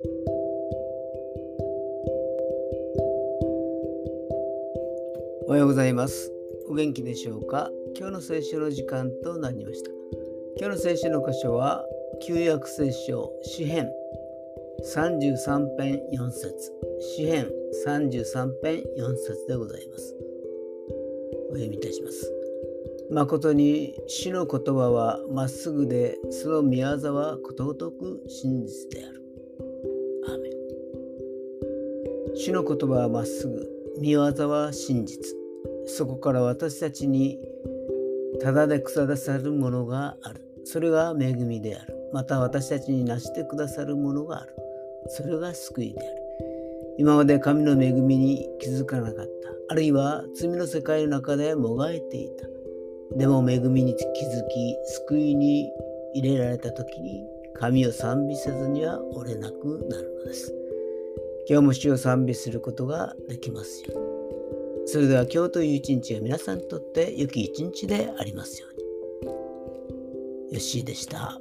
おはようございます。お元気でしょうか？今日の聖書の時間となりました。今日の聖書の箇所は、旧約聖書詩編33編4節詩編33編4節でございます。お読みいたします。誠に主の言葉はまっすぐで、その宮業はことごとく真実である。主の言葉はまっすぐ、宮業は真実。そこから私たちにただでくださるものがある。それが恵みである。また私たちになしてくださるものがある。それが救いである。今まで神の恵みに気づかなかった。あるいは罪の世界の中でもがいていた。でも恵みに気づき、救いに入れられた時に、神を賛美せずには折れなくなるのです。今日も主を賛美することができますように。それでは今日という一日が皆さんにとって良き一日でありますように。よしーでした。